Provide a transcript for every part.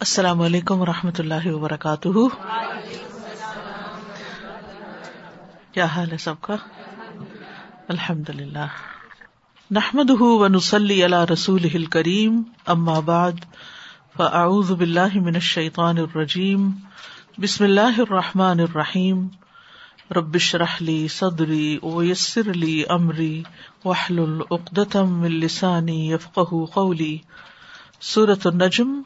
السلام علیکم و رحمۃ اللہ وبرکاتہ۔ کیا حال ہے سب کا؟ الحمد للہ نحمد و نسلی اللہ رسول کریم اما بعد، فاعوذ باللہ من الشیطان الرجیم۔ بسم اللہ الرحمٰن الرحیم۔ ربش رحلی صدری ویسر علی عمری وحل العقدم السانی یفق قولی۔ صورت النجم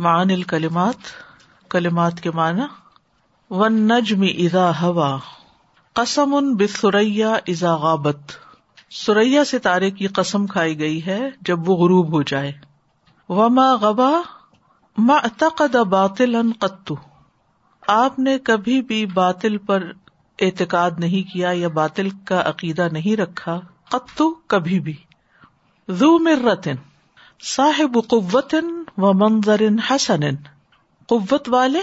معن الکلمات کلمات کے معنی ون نجم ادا ہوا قسم ان بسریا ازا غابت۔ سریا ستارے کی قسم کھائی گئی ہے جب وہ غروب ہو جائے۔ وما غبا معتقد باطل ان قطو آپ نے کبھی بھی باطل پر اعتقاد نہیں کیا یا باطل کا عقیدہ نہیں رکھا قطو کبھی بھی۔ زو مرتن۔ صاحب قوت و منظر حسن، قوت والے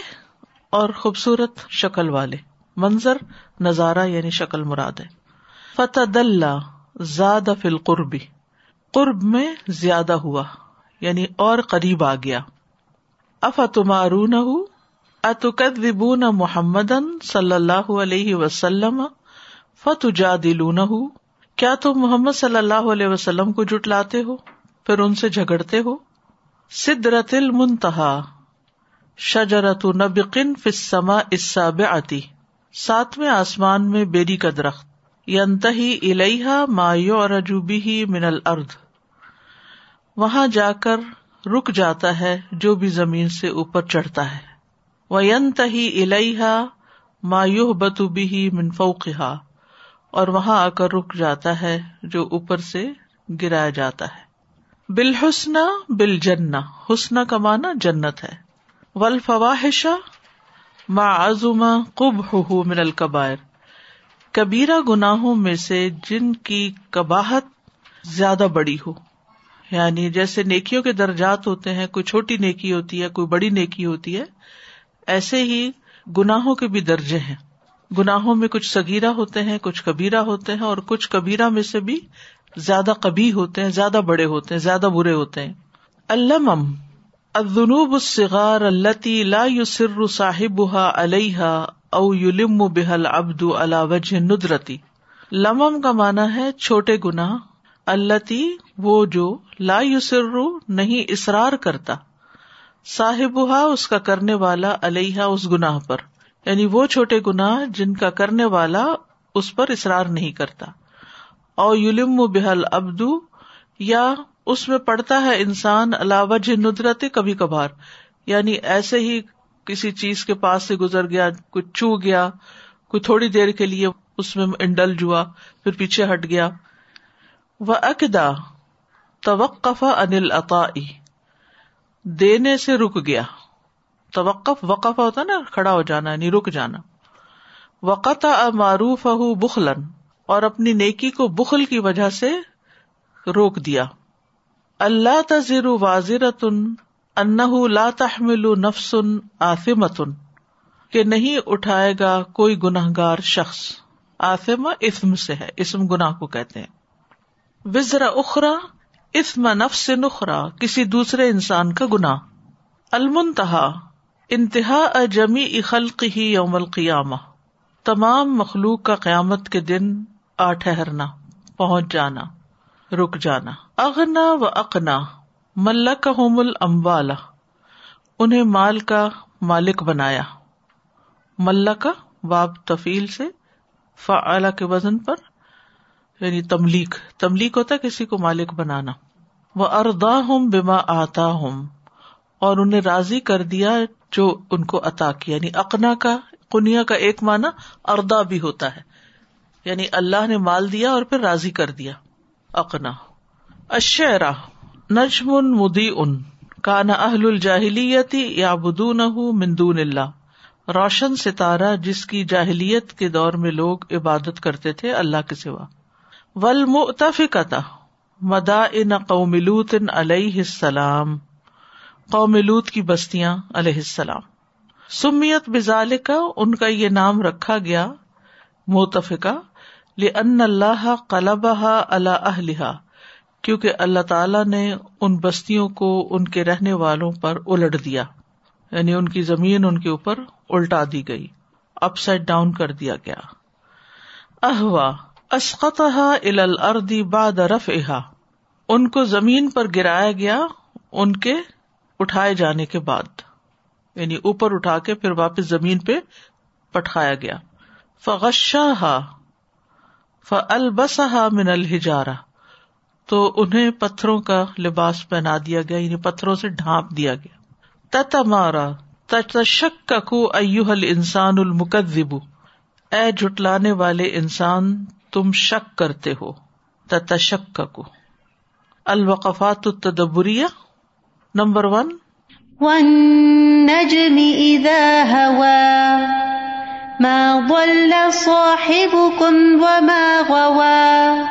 اور خوبصورت شکل والے۔ منظر، نظارہ یعنی شکل مراد ہے۔ فتح اللہ زاد فل قربی قرب میں زیادہ ہوا یعنی اور قریب آ گیا۔ افتمارون اتکدبون محمد صلی اللہ علیہ وسلم فتجا دلون کیا تم محمد صلی اللہ علیہ وسلم کو جٹلاتے ہو؟ پھر ان سے جھگڑتے ہو؟ سدرت المنتہا، شجرت نبقن فسما اساب آتی ساتویں آسمان میں بیری کا درخت، ینتہی الحا مایو اور اجوبی من الارض۔ وہاں جا کر رک جاتا ہے جو بھی زمین سے اوپر چڑھتا ہے۔ وہ ینتہی الحا مایو بتوبی من فوقہا، اور وہاں آ کر رک جاتا ہے جو اوپر سے گرایا جاتا ہے۔ بالحسن بل جن حسن کا مانا جنت ہے۔ ول فواہشا ما عزما کب ہو من القبائر کبیرا گناہوں میں سے جن کی کباہت زیادہ بڑی ہو۔ یعنی جیسے نیکیوں کے درجات ہوتے ہیں، کوئی چھوٹی نیکی ہوتی ہے، کوئی بڑی نیکی ہوتی ہے، ایسے ہی گناہوں کے بھی درجے ہیں۔ گناہوں میں کچھ سگیرا ہوتے ہیں، کچھ کبیرا ہوتے ہیں اور کچھ کبیرا میں سے بھی زیادہ کبھی ہوتے ہیں، زیادہ بڑے ہوتے ہیں، زیادہ برے ہوتے ہیں۔ المم ادنوب الصغار التی لا یسر صاحبها علیہ او یلم بحل ابد علا وجہ ندرتی۔ لمم کا مانا ہے چھوٹے گنا التی وہ جو لا یسر نہیں اصرار کرتا صاحبہ اس کا کرنے والا علیہ اس گناہ پر۔ یعنی وہ چھوٹے گناہ جن کا کرنے والا اس پر اصرار نہیں کرتا۔ او یلم بحل ابدو یا اس میں پڑتا ہے انسان علاوہ ندرت کبھی کبھار۔ یعنی ایسے ہی کسی چیز کے پاس سے گزر گیا، کچھ چو گیا کوئی تھوڑی دیر کے لیے اس میں انڈل جوا پھر پیچھے ہٹ گیا۔ وہ اقدا توقف انل عطا دینے سے رک گیا۔ توقف وقف ہوتا نا، کھڑا ہو جانا یعنی رک جانا۔ وقت معروف بخلن اور اپنی نیکی کو بخل کی وجہ سے روک دیا۔ اللہ تذر واضر تن انہ لا تحمل نفسن آفمتن کہ نہیں اٹھائے گا کوئی گناہ گار شخص۔ آفم اسم سے ہے، اسم گناہ کو کہتے ہیں۔ وزرا اخرا اسم نفس نخرا کسی دوسرے انسان کا گناہ۔ المنتہا، انتہا اجمی اخلق ہی یوم القیامہ۔ تمام مخلوق کا قیامت کے دن آ ٹھہرنا، پہنچ جانا، رک جانا۔ اغنا و اقنا ملک ہومل اموالا انہیں مال کا مالک بنایا۔ ملکا باب تفیل سے فعلا کے وزن پر یعنی تملیک۔ تملیک ہوتا ہے کسی کو مالک بنانا۔ وہ اردا ہوں بیما آتا ہوں اور انہیں راضی کر دیا جو ان کو عطا کیا۔ یعنی اقنا کا کنیا کا ایک معنی اردا بھی ہوتا ہے۔ یعنی اللہ نے مال دیا اور پھر راضی کر دیا۔ اقنا۔ اشرا نجم مدی ان کانا اہل الجاہلیتی یا بدون مندون اللہ۔ روشن ستارہ جس کی جاہلیت کے دور میں لوگ عبادت کرتے تھے اللہ کے سوا۔ ول متفقتا مدا ان قوملوت علیہ السلام۔ قوملوت کی بستیاں علیہ السلام۔ سمیت بزال کا ان کا یہ نام رکھا گیا۔ متفقہ ان اللہ قلبہ اللہ کیونکہ اللہ تعالی نے ان بستیوں کو ان کے رہنے والوں پر الٹ دیا یعنی ان کی زمین ان کے اوپر الٹا دی گئی اپ سائڈ ڈاؤن کر دیا گیا۔ احوا اسقطها الى الارض بعد رفعها ان کو زمین پر گرایا گیا، ان کے اٹھائے جانے کے بعد یعنی اوپر اٹھا کے پھر واپس زمین پہ پٹھایا گیا۔ فغشاها فالبسها من الحجارہ تو انہیں پتھروں کا لباس پہنا دیا گیا یعنی پتھروں سے ڈھانپ دیا گیا۔ تتمارا تشککو ایوہ الانسان المکذب اے جٹلانے والے انسان، تم شک کرتے ہو۔ تشککو الوقفات التدبریہ نمبر ون۔ والنجم اذا ما ضل صاحبكم وما غوا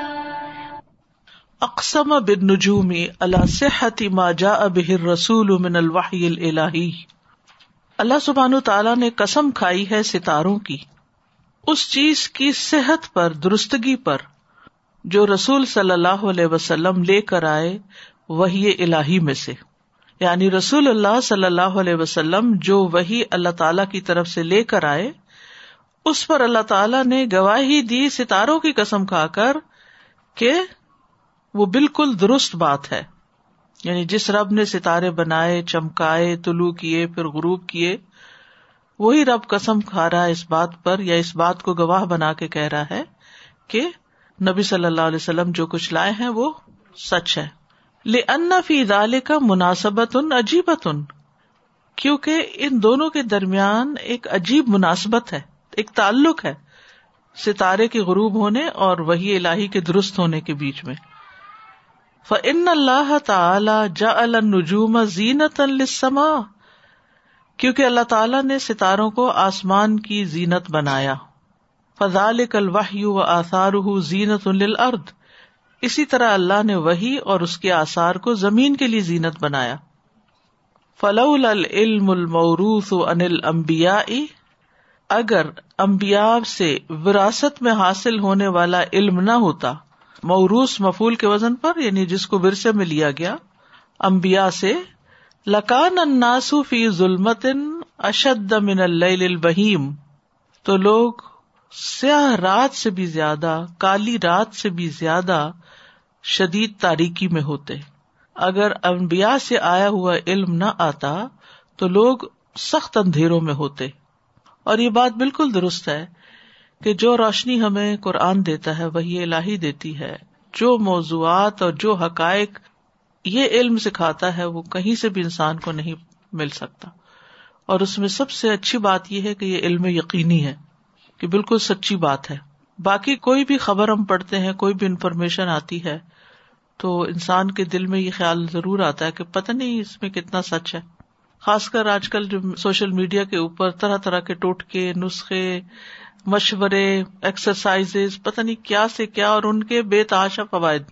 اقسم بالنجوم على صحة ما جاء به الرسول من الوحی الالہی اللہ سبحان تعالیٰ نے قسم کھائی ہے ستاروں کی۔ اس چیز کی صحت پر، درستگی پر، جو رسول صلی اللہ علیہ وسلم لے کر آئے وہی الہی میں سے۔ یعنی رسول اللہ صلی اللہ علیہ وسلم جو وہی اللہ تعالی کی طرف سے لے کر آئے اس پر اللہ تعالی نے گواہی دی ستاروں کی قسم کھا کر کہ وہ بالکل درست بات ہے۔ یعنی جس رب نے ستارے بنائے، چمکائے، طلوع کیے، پھر غروب کیے، وہی رب قسم کھا رہا ہے اس بات پر یا اس بات کو گواہ بنا کے کہہ رہا ہے کہ نبی صلی اللہ علیہ وسلم جو کچھ لائے ہیں وہ سچ ہے۔ ان فی دال کا مناسبت ان عجیبت ان کیونکہ ان دونوں کے درمیان ایک عجیب مناسبت ہے۔ ایک تعلق ہے، ستارے کے غروب ہونے اور وہی الہی کے درست ہونے کے بیچ میں۔ فن اللہ تعالی جا النجوم زینت السما کیونکہ اللہ تعالیٰ نے ستاروں کو آسمان کی زینت بنایا۔ فضال کل وحی و آثار زینت الرد اسی طرح اللہ نے وہی اور اس کے آثار کو زمین کے لیے زینت بنایا۔ فلو العلم الموروث انل امبیا اگر امبیا سے وراثت میں حاصل ہونے والا علم نہ ہوتا موروس مفول کے وزن پر یعنی جس کو ورثے میں لیا گیا امبیا سے، لکان اناسو فی ظلمت اشد من البہیم، تو لوگ سیاہ رات سے بھی زیادہ، کالی رات سے بھی زیادہ شدید تاریکی میں ہوتے۔ اگر امبیا سے آیا ہوا علم نہ آتا، تو لوگ سخت اندھیروں میں ہوتے۔ اور یہ بات بالکل درست ہے کہ جو روشنی ہمیں قرآن دیتا ہے، وہی الہی دیتی ہے۔ جو موضوعات اور جو حقائق یہ علم سکھاتا ہے، وہ کہیں سے بھی انسان کو نہیں مل سکتا۔ اور اس میں سب سے اچھی بات یہ ہے کہ یہ علم یقینی ہے کہ بالکل سچی بات ہے۔ باقی کوئی بھی خبر ہم پڑھتے ہیں، کوئی بھی انفارمیشن آتی ہے، تو انسان کے دل میں یہ خیال ضرور آتا ہے کہ پتہ نہیں اس میں کتنا سچ ہے۔ خاص کر آج کل جو سوشل میڈیا کے اوپر طرح طرح کے ٹوٹکے، نسخے، مشورے ایکسرسائز پتہ نہیں کیا سے کیا، اور ان کے بے تحاشا فوائد۔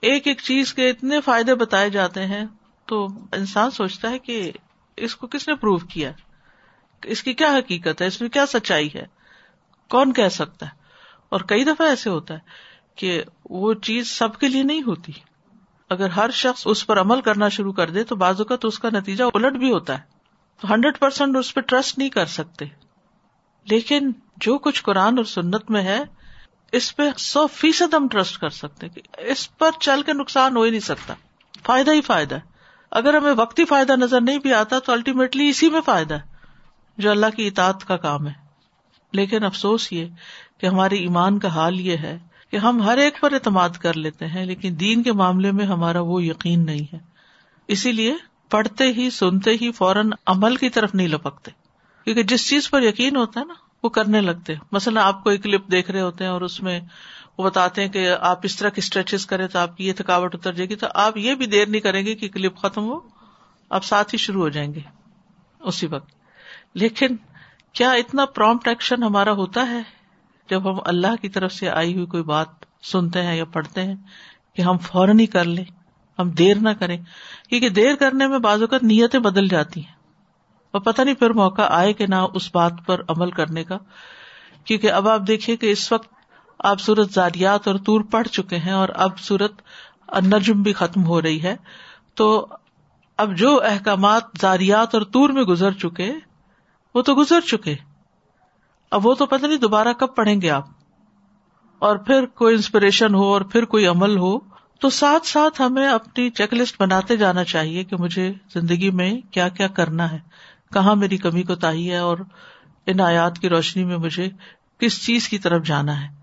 ایک ایک چیز کے اتنے فائدے بتائے جاتے ہیں، تو انسان سوچتا ہے کہ اس کو کس نے پروو کیا؟ اس کی کیا حقیقت ہے؟ اس میں کیا سچائی ہے؟ کون کہہ سکتا ہے؟ اور کئی دفعہ ایسے ہوتا ہے کہ وہ چیز سب کے لیے نہیں ہوتی۔ اگر ہر شخص اس پر عمل کرنا شروع کر دے تو بازو کا تو اس کا نتیجہ الٹ بھی ہوتا ہے۔ تو ہنڈریڈ پرسینٹ اس پہ ٹرسٹ نہیں کر سکتے۔ لیکن جو کچھ قرآن اور سنت میں ہے، اس پہ سو فیصد ہم ٹرسٹ کر سکتے کہ اس پر چل کے نقصان ہو ہی نہیں سکتا۔ فائدہ ہی فائدہ ہے۔ اگر ہمیں وقتی فائدہ نظر نہیں بھی آتا تو الٹیمیٹلی اسی میں فائدہ ہے، جو اللہ کی اطاعت کا کام ہے۔ لیکن افسوس یہ کہ ہماری ایمان کا حال یہ ہے کہ ہم ہر ایک پر اعتماد کر لیتے ہیں، لیکن دین کے معاملے میں ہمارا وہ یقین نہیں ہے۔ اسی لیے پڑھتے ہی، سنتے ہی فوراً عمل کی طرف نہیں لپکتے۔ کیونکہ جس چیز پر یقین ہوتا ہے نا، وہ کرنے لگتے مثلاً آپ کو ایک کلپ دیکھ رہے ہوتے ہیں اور اس میں وہ بتاتے ہیں کہ آپ اس طرح کی اسٹریچز کریں تو آپ کی یہ تھکاوٹ اتر جائے گی۔ تو آپ یہ بھی دیر نہیں کریں گے کہ کلپ ختم ہو، آپ ساتھ ہی شروع ہو جائیں گے۔ اسی وقت۔ لیکن کیا اتنا پرومپٹ ایکشن ہمارا ہوتا ہے؟ جب ہم اللہ کی طرف سے آئی ہوئی کوئی بات سنتے ہیں یا پڑھتے ہیں کہ ہم فوراً ہی کر لیں، ہم دیر نہ کریں، کیونکہ دیر کرنے میں بعض اوقات نیتیں بدل جاتی ہیں۔ اور پتہ نہیں پھر موقع آئے کہ نہ اس بات پر عمل کرنے کا، کیونکہ اب آپ دیکھیے کہ اس وقت آپ سورت زاریات اور تور پڑھ چکے ہیں اور اب سورت نجم بھی ختم ہو رہی ہے۔ تو اب جو احکامات زاریات اور تور میں گزر چکے، وہ تو گزر چکے۔ اب وہ تو پتہ نہیں دوبارہ کب پڑھیں گے آپ۔ اور پھر کوئی انسپریشن ہو اور پھر کوئی عمل ہو، تو ساتھ ساتھ ہمیں اپنی چیک لسٹ بناتے جانا چاہیے کہ مجھے زندگی میں کیا کیا کرنا ہے، کہاں میری کمی کو تاہی ہے اور ان آیات کی روشنی میں مجھے کس چیز کی طرف جانا ہے۔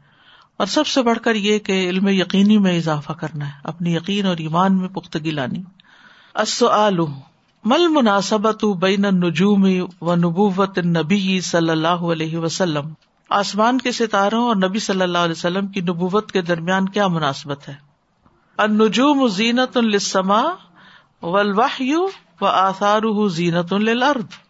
اور سب سے بڑھ کر یہ کہ علم یقینی میں اضافہ کرنا ہے، اپنی یقین اور ایمان میں پختگی لانی۔ مل مناسبت بین النجوم و نبوت نبی صلی اللہ علیہ وسلم۔ آسمان کے ستاروں اور نبی صلی اللہ علیہ وسلم کی نبوت کے درمیان کیا مناسبت ہے؟ النجوم زینت السما والوحی و آثار زینت الارض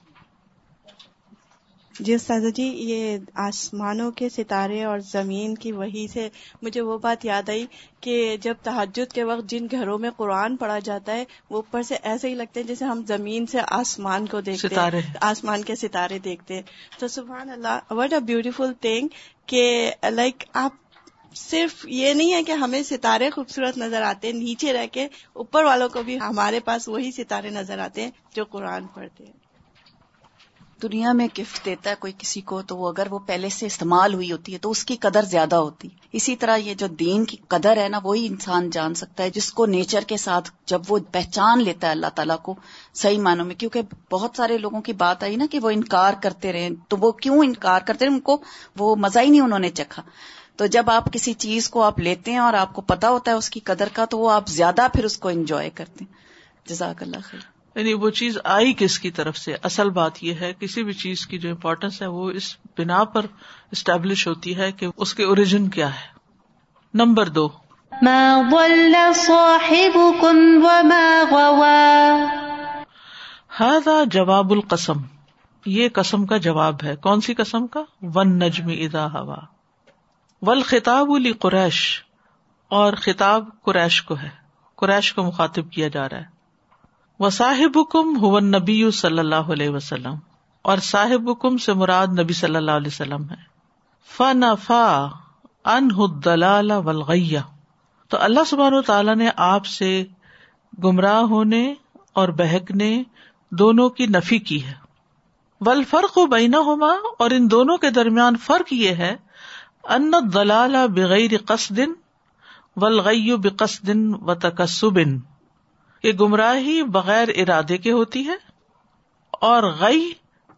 جی استاذہ جی یہ آسمانوں کے ستارے اور زمین کی وہی سے مجھے وہ بات یاد آئی کہ جب تحجد کے وقت جن گھروں میں قرآن پڑھا جاتا ہے وہ اوپر سے ایسے ہی لگتے ہیں جیسے ہم زمین سے آسمان کو دیکھتے ستارے۔ آسمان کے ستارے دیکھتے ہیں۔ تو سبحان اللہ وٹ اے بیوٹیفل تھنگ کہ لائک آپ صرف یہ نہیں ہے کہ ہمیں ستارے خوبصورت نظر آتے ہیں نیچے رہ کے اوپر والوں کو بھی ہمارے پاس وہی ستارے نظر آتے ہیں جو قرآن پڑھتے ہیں۔ دنیا میں گفٹ دیتا ہے کوئی کسی کو، تو وہ اگر وہ پہلے سے استعمال ہوئی ہوتی ہے تو اس کی قدر زیادہ ہوتی اسی طرح یہ جو دین کی قدر ہے نا، وہی انسان جان سکتا ہے، جس کو نیچر کے ساتھ جب وہ پہچان لیتا ہے اللہ تعالیٰ کو صحیح معنوں میں، کیونکہ بہت سارے لوگوں کی بات آئی نا کہ وہ انکار کرتے رہے۔ تو وہ کیوں انکار کرتے رہے؟ ان کو وہ مزہ ہی نہیں انہوں نے چکھا۔ تو جب آپ کسی چیز کو آپ لیتے ہیں اور آپ کو پتا ہوتا ہے اس کی قدر کا، تو وہ آپ زیادہ پھر اس کو انجوائے کرتے ہیں۔ جزاک اللہ خیر۔ یعنی وہ چیز آئی کس کی طرف سے؟ اصل بات یہ ہے کسی بھی چیز کی جو امپورٹینس ہے وہ اس بنا پر اسٹیبلش ہوتی ہے کہ اس کے اوریجن کیا ہے۔ نمبر دو۔ ہاضا جواب القسم۔ یہ قسم کا جواب ہے۔ کون سی قسم کا؟ ون نجم ادا ہوا ول خطاب علی قریش اور خطاب قریش کو ہے۔ قریش کو مخاطب کیا جا رہا ہے۔ و صاحب حکم ہُون نبی صلی اللہ علیہ وسلم، اور صاحب حکم سے مراد نبی صلی اللہ علیہ وسلم ہے۔ فن فا ان دلال ولغیا تو اللہ سبحان تعالیٰ نے آپ سے گمراہ ہونے اور بہکنے دونوں کی نفی کی ہے۔ ول فرق و بینا ہوما اور ان دونوں کے درمیان فرق یہ ہے، ان دلال بغیر قصدن ولغی بقصدن و تکسبن کہ گمراہی بغیر ارادے کے ہوتی ہے اور غی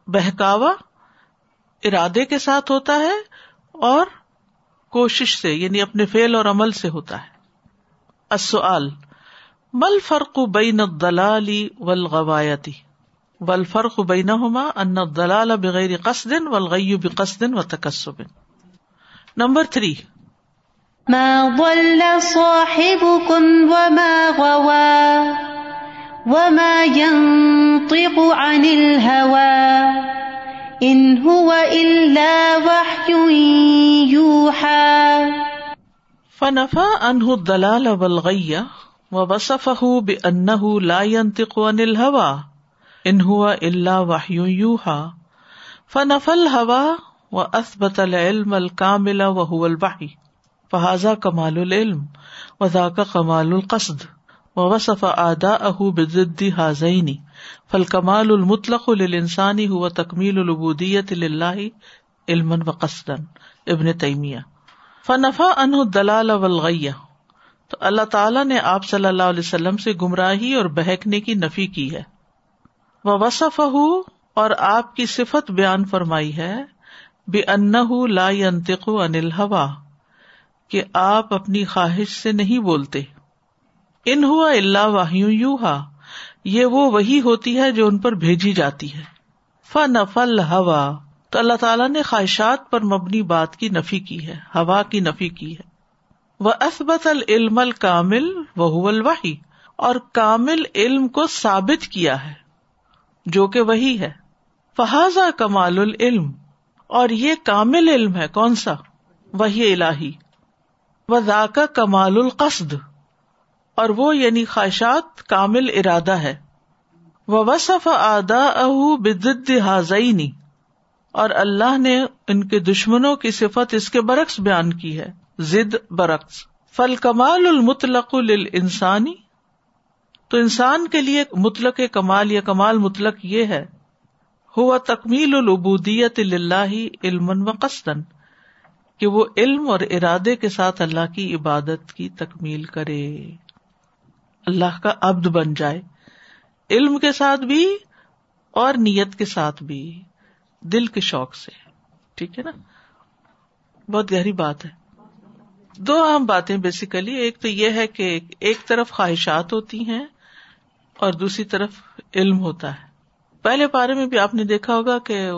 بہکاوا ارادے کے ساتھ ہوتا ہے اور کوشش سے یعنی اپنے فیل اور عمل سے ہوتا ہے۔ مل فرق بین دلالی ول غوایتی ول ان دلال بغیر قصدن ولغی بقصدن و نمبر تھری ما ضل صاحبكم وما غوى وما ينطق عن الهوى إن هو إلا وحي يوحى. فنفى عنه الضلال والغي ووصفه بأنه لا ينطق عن الهوى إن هو إلا وحي يوحى. فنفى الهوى وأثبت العلم الكامل وهو الوحي. فہذا کمال العلم وزا کا کمال القصد و وصف ادا اہ بدی حاضینی فل کمال المطلق الانسانی ہوا تکمیل العبودیت اللہ علم و قصدن ابن تیمیہ۔ فنفا ان دلال ولغیہ تو اللہ تعالیٰ نے آپ صلی اللہ علیہ وسلم سے گمراہی اور بہکنے کی نفی کی ہے۔ وہ وصف اور آپ کی صفت بیان فرمائی ہے۔ بے ان لا انتق انل ہوا کہ آپ اپنی خواہش سے نہیں بولتے۔ ان ہوا اللہ واہیوں یو ہا یہ وہ وہی ہوتی ہے جو ان پر بھیجی جاتی ہے۔ فن فل ہوا، تو اللہ تعالیٰ نے خواہشات پر مبنی بات کی نفی کی ہے، ہوا کی نفی کی ہے۔ وہ اسبت العلم الکامل وہ الوحی، اور کامل علم کو ثابت کیا ہے، جو کہ وہی ہے۔ فہذا کمال العلم، اور یہ کامل علم ہے، کون سا؟ وہی الہی۔ و ذاکا کمال القصد، اور وہ یعنی خواہشات کامل ارادہ ہے۔ وہ وصف ادا اہ بد حاضینی اور اللہ نے ان کے دشمنوں کی صفت اس کے برعکس بیان کی ہے۔ ضد برعکس۔ فل کمال المطلق انسانی تو انسان کے لیے مطلق کمال یا کمال مطلق یہ ہے۔ ہوا تکمیل العبودیت اللہ علم و قصدن کہ وہ علم اور ارادے کے ساتھ اللہ کی عبادت کی تکمیل کرے۔ اللہ کا عبد بن جائے۔ علم کے ساتھ بھی اور نیت کے ساتھ بھی۔ دل کے شوق سے۔ ٹھیک ہے نا؟ بہت گہری بات ہے۔ دو اہم باتیں بیسیکلی ایک تو یہ ہے کہ ایک طرف خواہشات ہوتی ہیں اور دوسری طرف علم ہوتا ہے۔ پہلے پارے میں بھی آپ نے دیکھا ہوگا کہ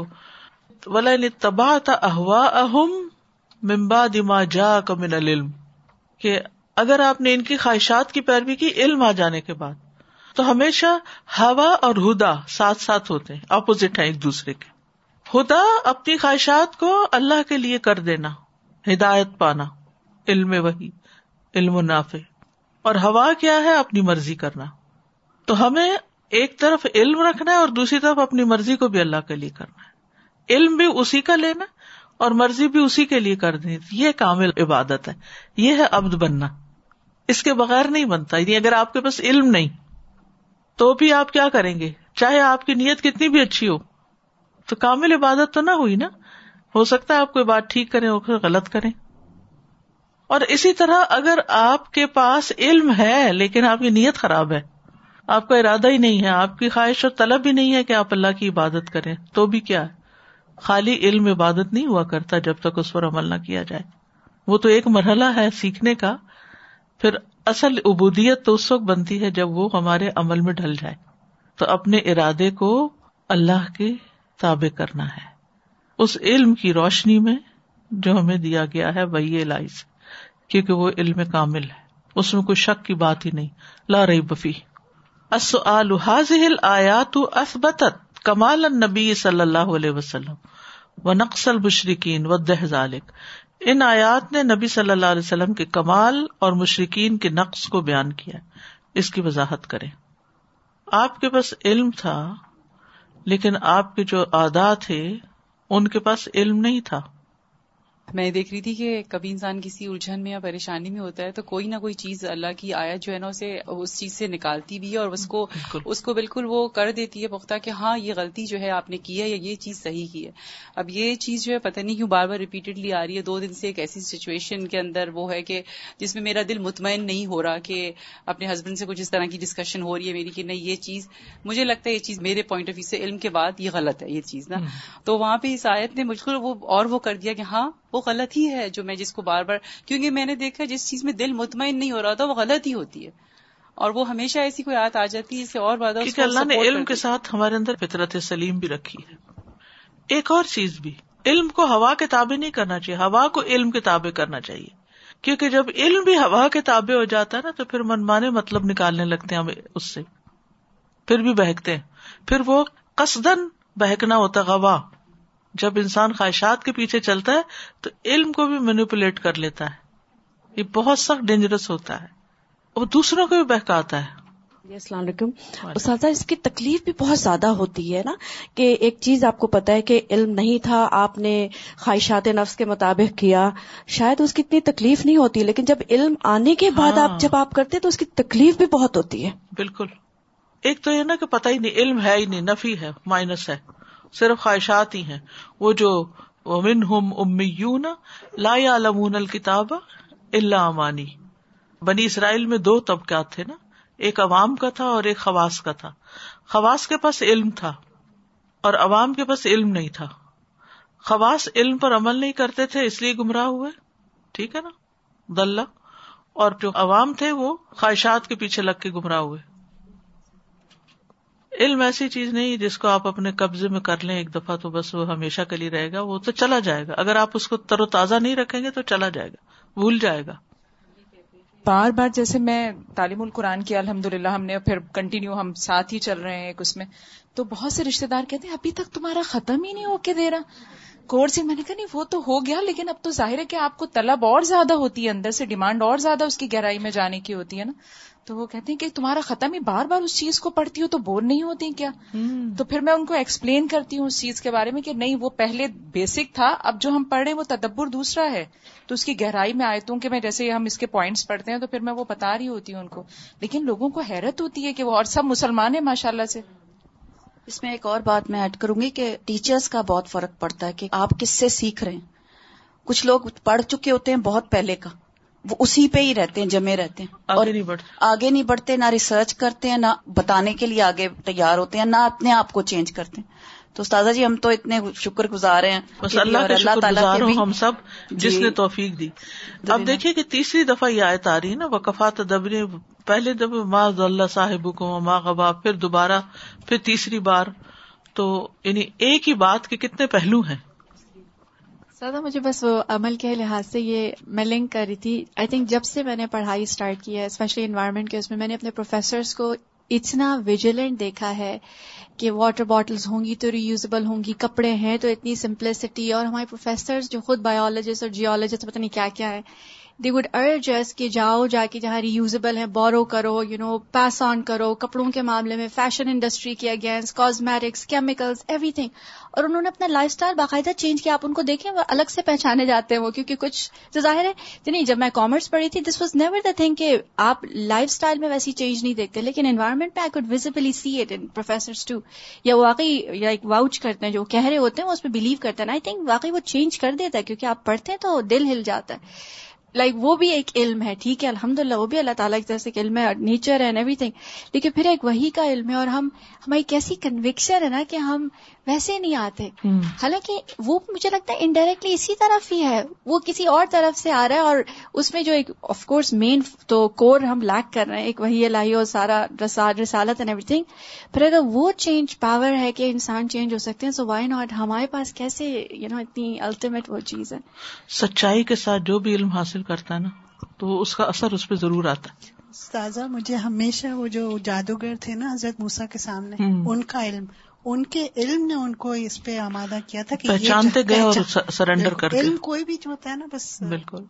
ولا تباہ تھا احوا اہم ممبا دما جا کمن العلم، کہ اگر آپ نے ان کی خواہشات کی پیروی کی، علم آ جانے کے بعد۔ تو ہمیشہ ہوا اور ہدا ساتھ ساتھ ہوتے ہیں اپوزٹ ہیں ایک دوسرے کے۔ ہدا اپنی خواہشات کو اللہ کے لیے کر دینا، ہدایت پانا، علم وہی علم و نافع۔ اور ہوا کیا ہے؟ اپنی مرضی کرنا۔ تو ہمیں ایک طرف علم رکھنا ہے اور دوسری طرف اپنی مرضی کو بھی اللہ کے لیے کرنا ہے۔ علم بھی اسی کا لینا اور مرضی بھی اسی کے لیے کر دیں۔ یہ کامل عبادت ہے۔ یہ ہے ابد بننا۔ اس کے بغیر نہیں بنتا۔ یعنی اگر آپ کے پاس علم نہیں، تو بھی آپ کیا کریں گے؟ چاہے آپ کی نیت کتنی بھی اچھی ہو۔ تو کامل عبادت تو نہ ہوئی نا۔ ہو سکتا ہے آپ کوئی بات ٹھیک کریں اور غلط کریں۔ اور اسی طرح اگر آپ کے پاس علم ہے، لیکن آپ کی نیت خراب ہے، آپ کا ارادہ ہی نہیں ہے، آپ کی خواہش اور طلب بھی نہیں ہے کہ آپ اللہ کی عبادت کریں، تو بھی کیا ہے؟ خالی علم عبادت نہیں ہوا کرتا جب تک اس پر عمل نہ کیا جائے۔ وہ تو ایک مرحلہ ہے سیکھنے کا۔ پھر اصل عبودیت تو اس وقت بنتی ہے جب وہ ہمارے عمل میں ڈھل جائے۔ تو اپنے ارادے کو اللہ کے تابع کرنا ہے۔ اس علم کی روشنی میں جو ہمیں دیا گیا ہے، وہی لائز کیونکہ وہ علم کامل ہے۔ اس میں کوئی شک کی بات ہی نہیں۔ لا رہی بفی آیات کمال نبی صلی اللہ علیہ وسلم و نقصل مشرقین و دہالک ان آیات نے نبی صلی اللہ علیہ وسلم کے کمال اور مشرقین کے نقص کو بیان کیا۔ اس کی وضاحت کرے آپ کے پاس علم تھا، لیکن آپ کے جو آدھا تھے ان کے پاس علم نہیں تھا۔ میں دیکھ رہی تھی کہ کبھی انسان کسی الجھن میں یا پریشانی میں ہوتا ہے تو کوئی نہ کوئی چیز اللہ کی آیت جو ہے نا اسے اس چیز سے نکالتی بھی ہے اور اس کو اس کو بالکل وہ کر دیتی ہے پختہ کہ ہاں یہ غلطی جو ہے آپ نے کی ہے یا یہ چیز صحیح کی ہے۔ اب یہ چیز جو ہے پتہ نہیں کیوں بار بار ریپیٹڈلی آ رہی ہے۔ دو دن سے ایک ایسی سچویشن کے اندر وہ ہے کہ جس میں میرا دل مطمئن نہیں ہو رہا کہ اپنے ہسبینڈ سے کچھ اس طرح کی ڈسکشن ہو رہی ہے میری کہ نہیں یہ چیز مجھے لگتا ہے یہ چیز میرے پوائنٹ آف ویو سے علم کے بعد یہ غلط ہے یہ چیز نا۔ تو وہاں پہ اس آیت نے بالکل وہ اور وہ کر دیا کہ ہاں وہ غلط ہی ہے جو میں جس کو بار بار کیونکہ میں نے دیکھا جس چیز میں دل مطمئن نہیں ہو رہا تھا وہ غلط ہی ہوتی ہے۔ اور وہ ہمیشہ ایسی کوئی آت آ جاتی ہے اس سے اور بات اللہ نے علم کے ساتھ ہمارے اندر فطرت سلیم بھی رکھی ہے۔ ایک اور چیز بھی علم کو ہوا کے تابع نہیں کرنا چاہیے ہوا کو علم کے تابع کرنا چاہیے۔ کیونکہ جب علم بھی ہوا کے تابع ہو جاتا ہے نا تو پھر منمانے مطلب نکالنے لگتے ہیں ہمیں اس سے۔ پھر بھی بہکتے ہیں۔ پھر وہ قصدن بہکنا ہوتا گواہ جب انسان خواہشات کے پیچھے چلتا ہے تو علم کو بھی مینیپولیٹ کر لیتا ہے۔ یہ بہت سخت ڈینجرس ہوتا ہے۔ اور دوسروں کو بھی بہکاتا ہے۔ جی السلام علیکم۔ اساتذہ اس کی تکلیف بھی بہت زیادہ ہوتی ہے نا کہ ایک چیز آپ کو پتا ہے کہ علم نہیں تھا آپ نے خواہشات نفس کے مطابق کیا۔ شاید اس کی اتنی تکلیف نہیں ہوتی لیکن جب علم آنے کے بعد آپ ہاں۔ جب آپ کرتے تو اس کی تکلیف بھی بہت ہوتی ہے۔ بالکل۔ ایک تو یہ نا کہ پتا ہی نہیں علم ہے ہی نہیں نفی ہے مائنس ہے۔ صرف خواہشات ہی ہیں۔ وہ جو امن ہم امیون لا لمون الکتاب اللہ امانی۔ بنی اسرائیل میں دو طبقات تھے نا۔ ایک عوام کا تھا اور ایک خواص کا تھا۔ خواص کے پاس علم تھا اور عوام کے پاس علم نہیں تھا۔ خواص علم پر عمل نہیں کرتے تھے، اس لیے گمراہ ہوئے۔ ٹھیک ہے نا؟ دلہ۔ اور جو عوام تھے، وہ خواہشات کے پیچھے لگ کے گمراہ ہوئے۔ علم ایسی چیز نہیں جس کو آپ اپنے قبضے میں کر لیں ایک دفعہ تو بس وہ ہمیشہ کے لیے رہے گا، وہ تو چلا جائے گا۔ اگر آپ اس کو تر و تازہ نہیں رکھیں گے تو چلا جائے گا، بھول جائے گا۔ بار بار جیسے میں تعلیم القرآن کی الحمد للہ ہم نے پھر کنٹینیو ہم ساتھ ہی چل رہے ہیں ایک اس میں، تو بہت سے رشتے دار کہتے ہیں، ابھی تک تمہارا ختم ہی نہیں ہو کے دے رہا۔ کورس میں نے کہا، نہیں، وہ تو ہو گیا، لیکن اب تو ظاہر ہے کہ آپ کو طلب اور زیادہ ہوتی ہے، اندر سے ڈیمانڈ اور زیادہ اس کی گہرائی میں جانے کی ہوتی ہے نا۔ تو وہ کہتے ہیں کہ تمہارا ختم ہی بار بار اس چیز کو پڑھتی ہو تو بور نہیں ہوتی کیا؟ تو پھر میں ان کو ایکسپلین کرتی ہوں اس چیز کے بارے میں کہ نہیں وہ پہلے بیسک تھا اب جو ہم پڑھ رہے ہیں وہ تدبر دوسرا ہے۔ تو اس کی گہرائی میں آئے کہ میں جیسے ہم اس کے پوائنٹس پڑھتے ہیں تو پھر میں وہ بتا رہی ہوتی ہوں ان کو۔ لیکن لوگوں کو حیرت ہوتی ہے کہ وہ اور سب مسلمان ہیں ماشاء اللہ سے۔ اس میں ایک اور بات میں ایڈ کروں گی کہ ٹیچرز کا بہت فرق پڑتا ہے کہ آپ کس سے سیکھ رہے ہیں۔ کچھ لوگ پڑھ چکے ہوتے ہیں بہت پہلے کا۔ وہ اسی پہ ہی رہتے ہیں جمے رہتے ہیں۔ اور نہیں بڑھتے۔ آگے نہیں بڑھتے نہ ریسرچ کرتے ہیں نہ بتانے کے لیے آگے تیار ہوتے ہیں نہ اپنے آپ کو چینج کرتے ہیں۔ تو استاذہ جی ہم تو اتنے شکر گزار ہیں بس اللہ شکر گزار ہوں ہم سب جس نے توفیق دی۔ اب دیکھیے کہ تیسری دفعہ یہ آیت آ رہی نا وقفات دبری پہلے دفعہ ماں اللہ صاحب کو ماں غبا پھر دوبارہ پھر تیسری بار۔ تو یعنی ایک ہی بات کے کتنے پہلو ہیں؟ سادہ مجھے بس وہ عمل کے لحاظ سے یہ میں لنک کر رہی تھی۔ آئی تھنک جب سے میں نے پڑھائی اسٹارٹ کی ہے اسپیشلی انوائرمنٹ کے اس میں میں نے اپنے پروفیسرس کو اتنا ویجیلنٹ دیکھا ہے کہ واٹر باٹلز ہوں گی تو ری یوزبل ہوں گی، کپڑے ہیں تو اتنی سمپلسٹی اور ہمارے پروفیسرز جو خود بایولوجسٹ اور جیولوجسٹ پتہ نہیں کیا کیا ہے دی وڈ ارجس کہ جاؤ، جا کے جہاں ریوزبل ہے بورو کرو یو نو پاس آن کرو۔ کپڑوں کے معاملے میں فیشن انڈسٹری کے against cosmetics chemicals everything اور انہوں نے اپنا لائف اسٹائل باقاعدہ چینج کیا۔ آپ ان کو دیکھیں، وہ الگ سے پہچانے جاتے ہیں وہ، کیونکہ کچھ ظاہر ہے جی نہیں، جب میں کامرس پڑھی تھی this was never the thing کہ آپ لائف اسٹائل میں ویسی چینج نہیں دیکھتے، لیکن انوائرمنٹ میں I could visibly see it in professor too یا وہ واقعی یا ایک واؤچ کرتے ہیں، جو کہہ رہے ہوتے ہیں، وہ اس پہ بلیو کرتے ہیں۔ آئی تھنک واقعی وہ چینج کر دیتا ہے، کیونکہ آپ پڑھتے ہیں تو دل ہل جاتا ہے۔ لائک وہ بھی ایک علم ہے ٹھیک ہے الحمد للہ وہ بھی اللہ تعالیٰ کی طرف سے علم ہے نیچر اینڈ ایوری تھنگ لیکن پھر ایک وہی کا علم ہے اور ہم ہماری کیسی کنوکشن ہے نا کہ ہم ویسے نہیں آتے۔ حالانکہ وہ مجھے لگتا ہے انڈائریکٹلی اسی طرف ہی ہے وہ کسی اور طرف سے آ رہا ہے اور اس میں جو ایک آف کورس مین تو کور ہم لیک کر رہے ہیں ایک وہی لائی اور سارا رسالت اینڈ ایوری تھنگ پھر اگر وہ چینج پاور ہے کہ انسان چینج ہو سکتے ہیں سو وائی ناٹ ہمارے پاس کیسے یو نو اتنی الٹیمیٹ وہ چیز ہے۔ سچائی کے ساتھ جو بھی علم حاصل کرتا ہے نا تو اس کا اثر اس پہ ضرور آتا ہے۔ تازہ مجھے ہمیشہ وہ جو جادوگر تھے نا حضرت موسا کے سامنے ان کا علم ان کے علم نے ان کو اس پہ آمادہ کیا تھا کہ پہچانتے گئے اور سرینڈر کر علم کوئی بھی جو ہوتا ہے نا بس بالکل۔